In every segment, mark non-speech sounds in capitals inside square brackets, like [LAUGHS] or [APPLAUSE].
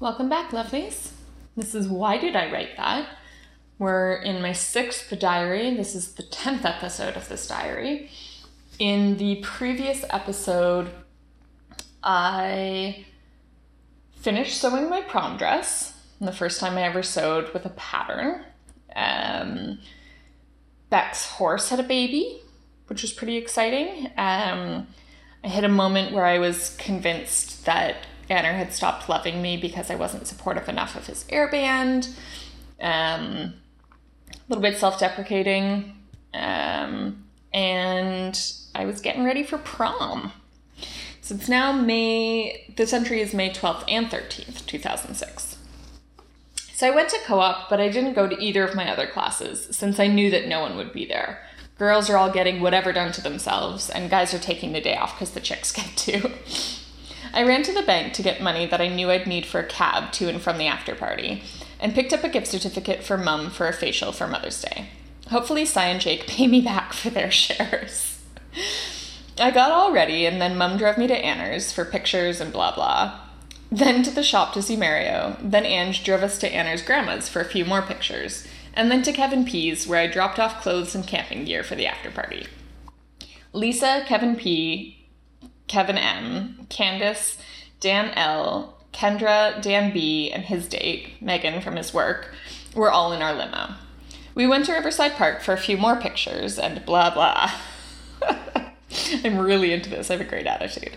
Welcome back, lovelies. This is Why Did I Write That? We're in my sixth diary. This is the 10th episode of this diary. In the previous episode, I finished sewing my prom dress. The first time I ever sewed with a pattern. Um, Beck's horse had a baby, which was pretty exciting. Um, I hit a moment where I was convinced that Anner had stopped loving me because I wasn't supportive enough of his airband. Um, a little bit self deprecating. Um, and I was getting ready for prom. So it's now May, this entry is May 12th and 13th, 2006. So I went to co op, but I didn't go to either of my other classes since I knew that no one would be there. Girls are all getting whatever done to themselves, and guys are taking the day off because the chicks [LAUGHS] get to. I ran to the bank to get money that I knew I'd need for a cab to and from the after party, and picked up a gift certificate for mum for a facial for Mother's Day. Hopefully, Cy and Jake [LAUGHS] pay me back for their shares. I got all ready, and then mum drove me to Anner's for pictures and blah blah. Then to the shop to see Mario. Then Ange drove us to Anner's grandma's for a few more pictures. And then to Kevin P's, where I dropped off clothes and camping gear for the after party. Lisa, Kevin P, Kevin M, Candace, Dan L, Kendra, Dan B, and his date, Megan from his work, were all in our limo. We went to Riverside Park for a few more pictures and blah blah. [LAUGHS] I'm really into this. I have a great attitude.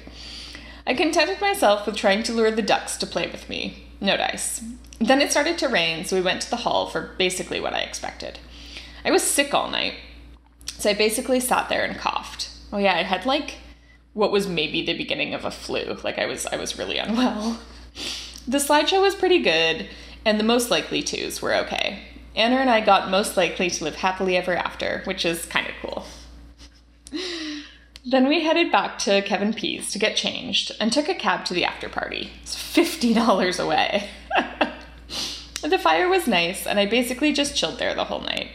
I contented myself with trying to lure the ducks to play with me. No dice. Then it started to rain, so we went to the hall for basically what I expected. I was sick all night, so I basically sat there and coughed. Oh yeah, I had like what was maybe the beginning of a flu. Like I was I was really unwell. The slideshow was pretty good, and the most likely twos were okay. Anna and I got most likely to live happily ever after, which is kind of cool. Then we headed back to Kevin P's to get changed and took a cab to the after party. It's $50 away. [LAUGHS] the fire was nice, and I basically just chilled there the whole night.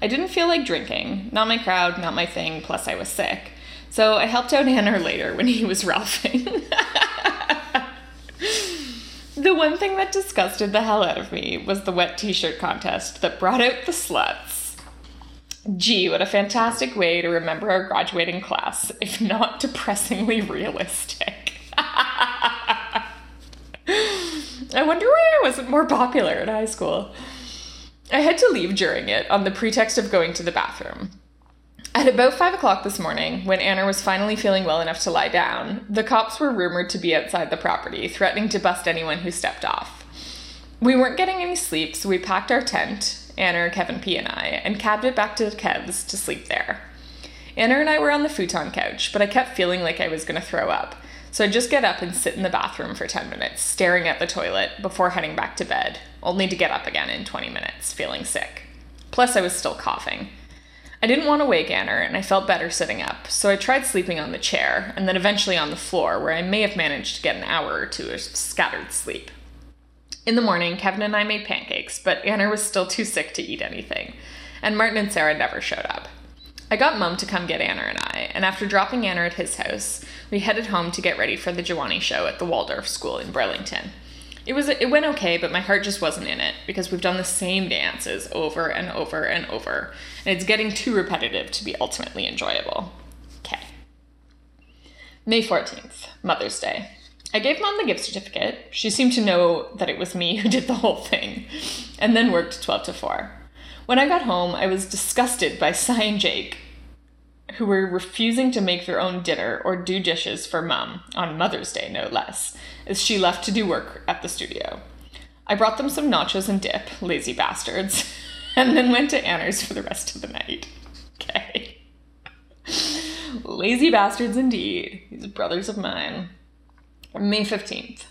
I didn't feel like drinking, not my crowd, not my thing, plus I was sick. So I helped out Anner later when he was [LAUGHS] ralphing. the one thing that disgusted the hell out of me was the wet t shirt contest that brought out the sluts. Gee, what a fantastic way to remember our graduating class, if not depressingly realistic. [LAUGHS] I wonder why I wasn't more popular in high school. I had to leave during it on the pretext of going to the bathroom. At about five o'clock this morning, when Anna was finally feeling well enough to lie down, the cops were rumored to be outside the property, threatening to bust anyone who stepped off. We weren't getting any sleep, so we packed our tent, Anna, Kevin P, and I, and cabbed it back to Kev's to sleep there. Anna and I were on the futon couch, but I kept feeling like I was going to throw up, so I'd just get up and sit in the bathroom for 10 minutes, staring at the toilet before heading back to bed, only to get up again in 20 minutes, feeling sick. Plus, I was still coughing. I didn't want to wake Anner, and I felt better sitting up, so I tried sleeping on the chair, and then eventually on the floor, where I may have managed to get an hour or two of scattered sleep. In the morning, Kevin and I made pancakes, but Anner was still too sick to eat anything, and Martin and Sarah never showed up. I got Mum to come get Anner and I, and after dropping Anner at his house, we headed home to get ready for the Giovanni show at the Waldorf School in Burlington. It was it went okay, but my heart just wasn't in it because we've done the same dances over and over and over, and it's getting too repetitive to be ultimately enjoyable. Okay. May 14th, Mother's Day. I gave mom the gift certificate. She seemed to know that it was me who did the whole thing, and then worked 12 to 4. When I got home, I was disgusted by Cy and Jake, who were refusing to make their own dinner or do dishes for mum, on Mother's Day no less, as she left to do work at the studio. I brought them some nachos and dip, lazy bastards, [LAUGHS] and then went to Anner's for the rest of the night. [LAUGHS] Okay. lazy bastards indeed, these brothers of mine. May 15th.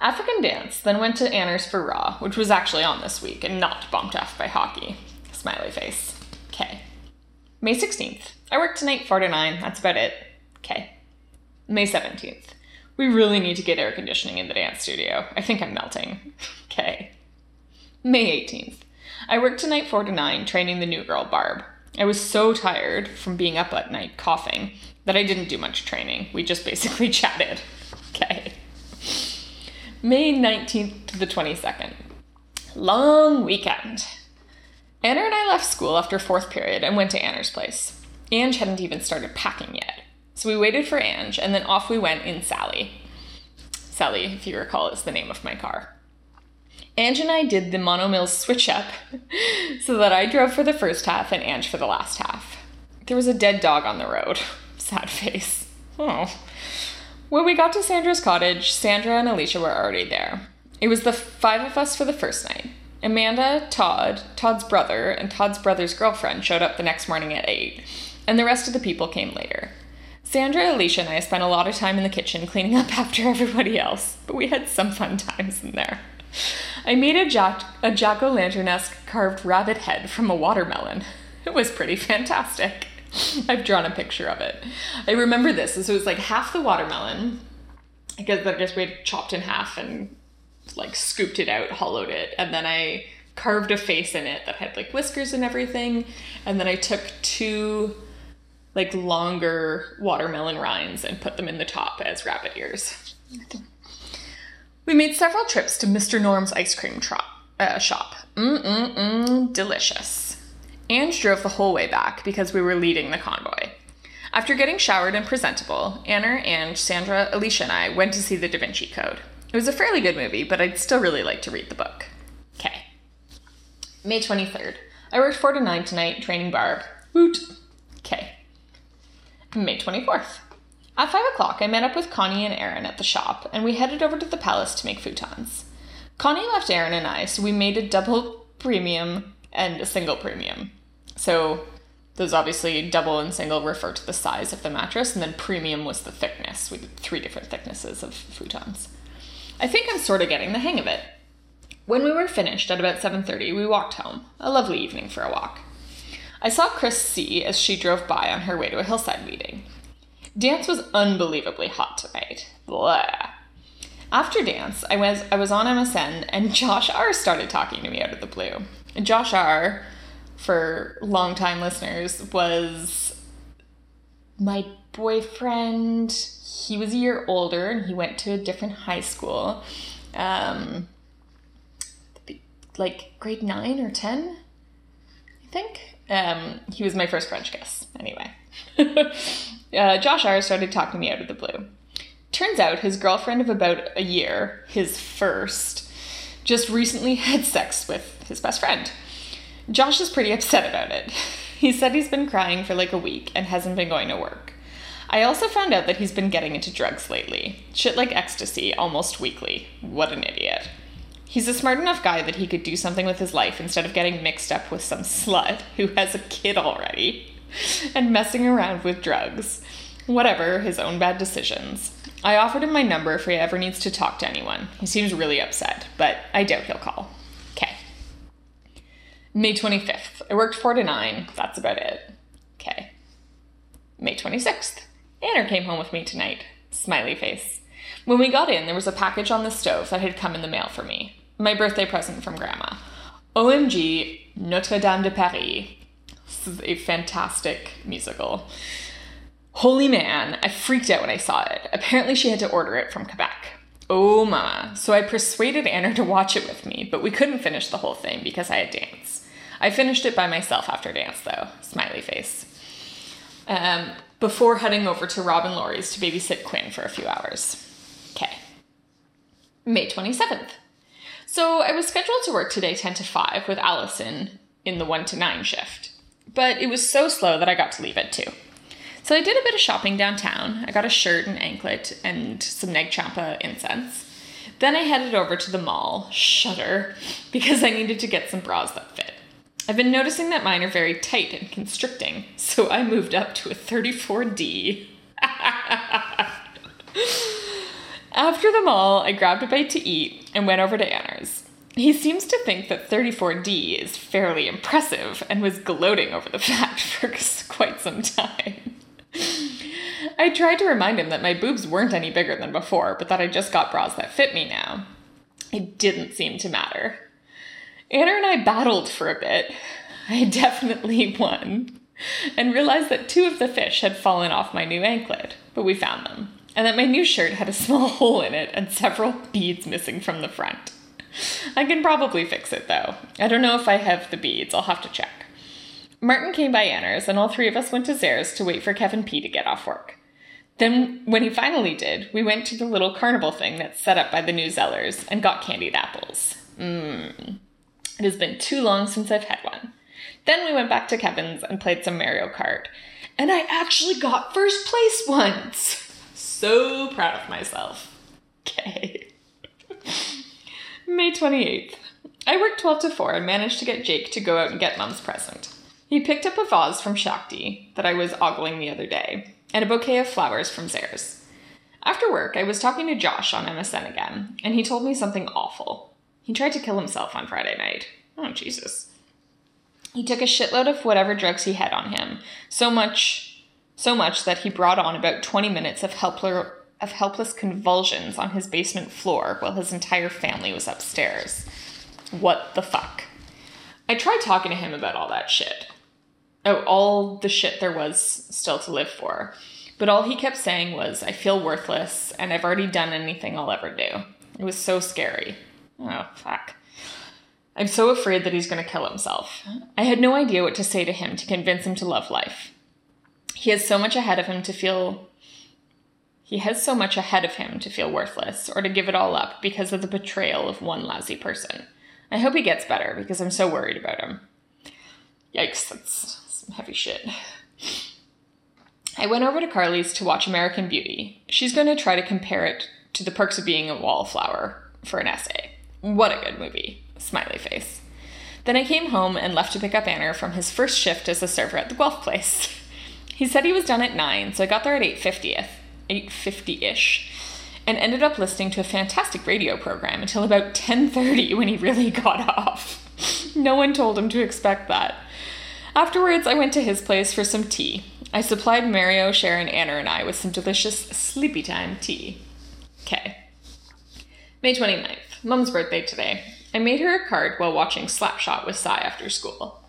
African dance, then went to Anner's for Raw, which was actually on this week and not bumped off by hockey. Smiley face. May 16th. I work tonight 4 to 9. That's about it. Okay. May 17th. We really need to get air conditioning in the dance studio. I think I'm melting. [LAUGHS] Okay. May 18th. I worked tonight 4 to 9 training the new girl Barb. I was so tired from being up at night coughing that I didn't do much training. We just basically [LAUGHS] chatted. Okay. May 19th to the 22nd. Long weekend. Anna and I left school after fourth period and went to Anna's place. Ange hadn't even started packing yet. So we waited for Ange and then off we went in Sally. Sally, if you recall, is the name of my car. Ange and I did the Mono Mills switch up [LAUGHS] so that I drove for the first half and Ange for the last half. There was a dead dog on the road. [LAUGHS] Sad face. Oh. When we got to Sandra's cottage, Sandra and Alicia were already there. It was the five of us for the first night. Amanda, Todd, Todd's brother, and Todd's brother's girlfriend showed up the next morning at 8, and the rest of the people came later. Sandra, Alicia, and I spent a lot of time in the kitchen cleaning up [LAUGHS] after everybody else, but we had some fun times in there. I made a jack a jack o' lantern esque carved rabbit head from a watermelon. It was pretty fantastic. I've drawn a picture of it. I remember this. So it was like half the watermelon, because I guess we had chopped in half and like scooped it out, hollowed it, and then I carved a face in it that had like whiskers and everything. And then I took two like longer watermelon rinds and put them in the top as rabbit ears. We made several trips to Mr. Norm's ice cream tro- uh, shop. Mm-mm-mm, delicious. Ange drove the whole way back because we were leading the convoy. After getting showered and presentable, Anna, Ange, Sandra, Alicia, and I went to see the Da Vinci Code. It was a fairly good movie, but I'd still really like to read the book. Okay. May 23rd. I worked 4 to 9 tonight, training Barb. Woot. Okay. May 24th. At 5 o'clock, I met up with Connie and Aaron at the shop, and we headed over to the palace to make futons. Connie left Aaron and I, so we made a double premium and a single premium. So those obviously double and single refer to the size of the mattress, and then premium was the thickness. We did three different thicknesses of futons. I think I'm sort of getting the hang of it. When we were finished at about 7:30, we walked home. A lovely evening for a walk. I saw Chris C as she drove by on her way to a hillside meeting. Dance was unbelievably hot tonight. Blah. After dance, I was I was on MSN and [LAUGHS] Josh R started talking to me out of the blue. Josh R, for longtime listeners, was my boyfriend. He was a year older and he went to a different high school. Um, like grade nine or ten, I think. Um, he was my first French kiss, anyway. [LAUGHS] uh, Josh R started talking me out of the blue. Turns out his girlfriend of about a year, his first, just recently had sex with his best friend. Josh is pretty upset about it. [LAUGHS] He said he's been crying for like a week and hasn't been going to work. I also found out that he's been getting into drugs lately. Shit like ecstasy almost weekly. What an idiot. He's a smart enough guy that he could do something with his life instead of getting mixed up with some slut who has a kid already and messing around with drugs. Whatever, his own bad decisions. I offered him my number if he ever needs to talk to anyone. He seems really upset, but I doubt he'll call. May 25th. I worked 4 to 9. That's about it. Okay. May 26th. Anna came home with me tonight. Smiley face. When we got in, there was a package on the stove that had come in the mail for me. My birthday present from Grandma. OMG, Notre Dame de Paris. This is a fantastic musical. Holy man, I freaked out when I saw it. Apparently, she had to order it from Quebec. Oh, mama. So I persuaded Anna to watch it with me, but we couldn't finish the whole thing because I had dance. I finished it by myself after dance, though. Smiley face. Um, before heading over to Rob and Laurie's to babysit Quinn for a few hours. Okay. May 27th. So I was scheduled to work today 10 to 5 with Allison in the 1 to 9 shift, but it was so slow that I got to leave at 2. So I did a bit of shopping downtown. I got a shirt and anklet and some Nag Champa incense. Then I headed over to the mall, shudder, [LAUGHS] because I needed to get some bras that fit. I've been noticing that mine are very tight and constricting, so I moved up to a 34D. [LAUGHS] After the mall, I grabbed a bite to eat and went over to Anna's. He seems to think that 34D is fairly impressive and was gloating over the [LAUGHS] fact for quite some time. I tried to remind him that my boobs weren't any bigger than before, but that I just got bras that fit me now. It didn't seem to matter. Anna and I battled for a bit. I definitely won, and realized that two of the fish had fallen off my new anklet, but we found them. and that my new shirt had a small [LAUGHS] hole in it and several beads missing from the front. I can probably fix it though. I don't know if I have the beads, I'll have to check. Martin came by Anner's, and all three of us went to Zehrs to wait for Kevin P to get off work. Then, when he finally did, we went to the little carnival thing that's set up by the New Zellers and got candied apples. Mmm. It has been too long since I've had one. Then we went back to Kevin's and played some Mario Kart. And I actually got first place once. So proud of myself. Okay. [LAUGHS] May 28th. I worked 12 to 4 and managed to get Jake to go out and get mom's present. He picked up a vase from Shakti that I was ogling the other day, and a bouquet of flowers from Zehrs. After work, I was talking to Josh on MSN again, and he told me something awful. He tried to kill himself on Friday night. Oh, Jesus. He took a shitload of whatever drugs he had on him, so much, so much that he brought on about 20 minutes of helpless, of helpless convulsions on his basement floor while his entire family was upstairs. What the fuck? I tried talking to him about all that shit. Oh, all the shit there was still to live for. But all he kept saying was, I feel worthless and I've already done anything I'll ever do. It was so scary. Fuck. I'm so afraid that he's going to kill himself. I had no idea what to say to him to convince him to love life. He has so much ahead of him to feel. He has so much ahead of him to feel worthless or to give it all up because of the betrayal of one lousy person. I hope he gets better because I'm so worried about him. Yikes, that's some heavy shit. I went over to Carly's to watch American Beauty. She's going to try to compare it to The Perks of Being a Wallflower for an essay. What a good movie. Smiley face. Then I came home and left to pick up Anner from his first shift as a server at the Guelph place. [LAUGHS] He said he was done at 9, so I got there at 8.50, 8.50ish, and ended up listening to a fantastic radio program until about 10.30 when he really [LAUGHS] got off. no one told him to expect that. Afterwards, I went to his place for some tea. I supplied Mario, Sharon, Anna, and I with some delicious sleepy time tea. Okay. May 29th. Mum's birthday today. I made her a card while watching Slapshot with Cy after school.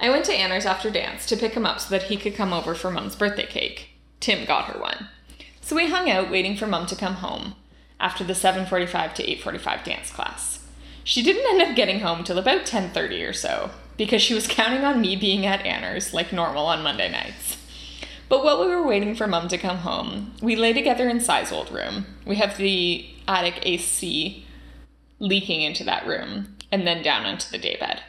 I went to Anner's after dance to pick him up so that he could come over for Mum's birthday cake. Tim got her one. So we hung out waiting for Mum to come home after the 7:45 to 8:45 dance class. She didn't end up getting home till about 10:30 or so because she was counting on me being at Anner's like normal on Monday nights. But while we were waiting for Mum to come home, we lay together in Cy's old room. We have the attic AC leaking into that room and then down onto the daybed.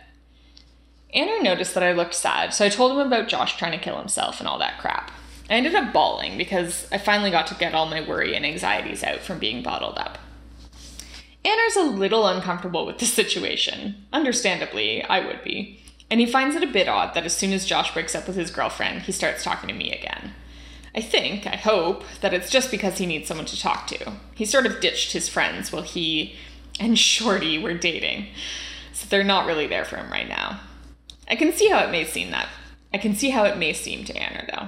Anner noticed that I looked sad, so I told him about Josh trying to kill himself and all that crap. I ended up bawling because I finally got to get all my worry and anxieties out from being bottled up. Anner's a little uncomfortable with the situation. Understandably, I would be. And he finds it a bit odd that as soon as Josh breaks up with his girlfriend, he starts talking to me again. I think, I hope, that it's just because he needs someone to talk to. He sort of ditched his friends while he and Shorty were dating. So they're not really there for him right now. I can see how it may seem that. I can see how it may seem to Anna, though.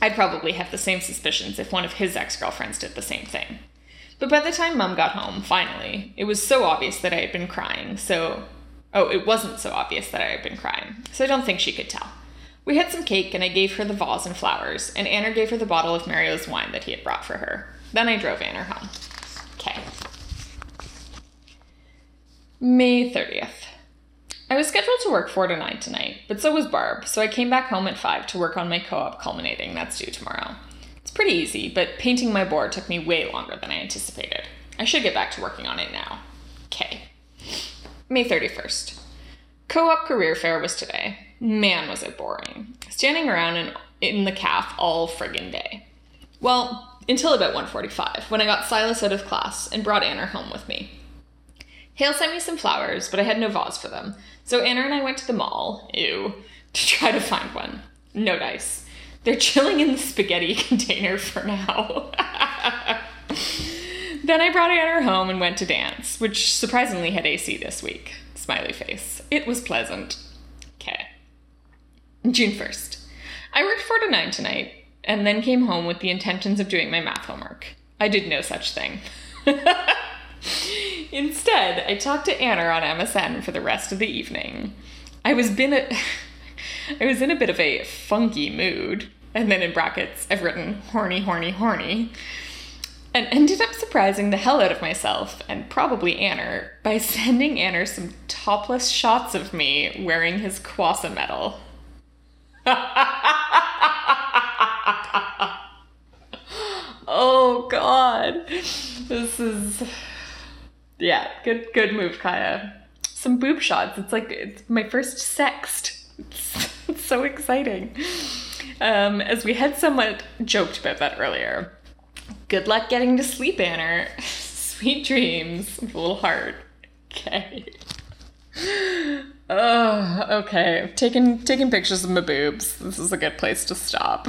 I'd probably have the same suspicions if one of his ex girlfriends did the same thing. But by the time Mum got home, finally, it was so obvious that I had been crying, so. Oh, it wasn't so obvious that I had been crying, so I don't think she could tell. We had some cake, and I gave her the vase and flowers, and Anna gave her the bottle of Mario's wine that he had brought for her. Then I drove Anna home. Okay. May 30th. I was scheduled to work 4 to 9 tonight, but so was Barb, so I came back home at 5 to work on my co op culminating that's due tomorrow. It's pretty easy, but painting my board took me way longer than I anticipated. I should get back to working on it now. Okay. May 31st. Co op career fair was today. Man, was it boring. Standing around in, in the calf all friggin' day. Well, until about 1.45, when I got Silas out of class and brought Anna home with me. Hale sent me some flowers, but I had no vase for them. So Anna and I went to the mall, ew, [LAUGHS] to try to find one. No dice. They're chilling in the spaghetti [LAUGHS] container for now. [LAUGHS] then I brought Anna home and went to dance, which surprisingly had AC this week. Smiley face. It was pleasant. Okay. June 1st. I worked 4 to 9 tonight and then came home with the intentions of doing my math homework. I did no such thing. Instead, I talked to Anna on MSN for the rest of the evening. I was been a, [LAUGHS] I was in a bit of a funky mood, and then in brackets I've written horny, horny, horny. and ended up surprising the hell out of myself and probably Anner by [LAUGHS] sending Anner some topless shots of me wearing his Quassa medal. [LAUGHS] oh god. This is yeah, good good move, Kaya. Some boob shots. It's like it's my first sext. It's, [LAUGHS] it's so exciting. Um, as we had somewhat joked about that earlier. Good luck getting to sleep, Anner. [LAUGHS] Sweet dreams. With a little heart. Okay. [LAUGHS] Oh, okay. Taking taking pictures of my boobs. This is a good place to stop.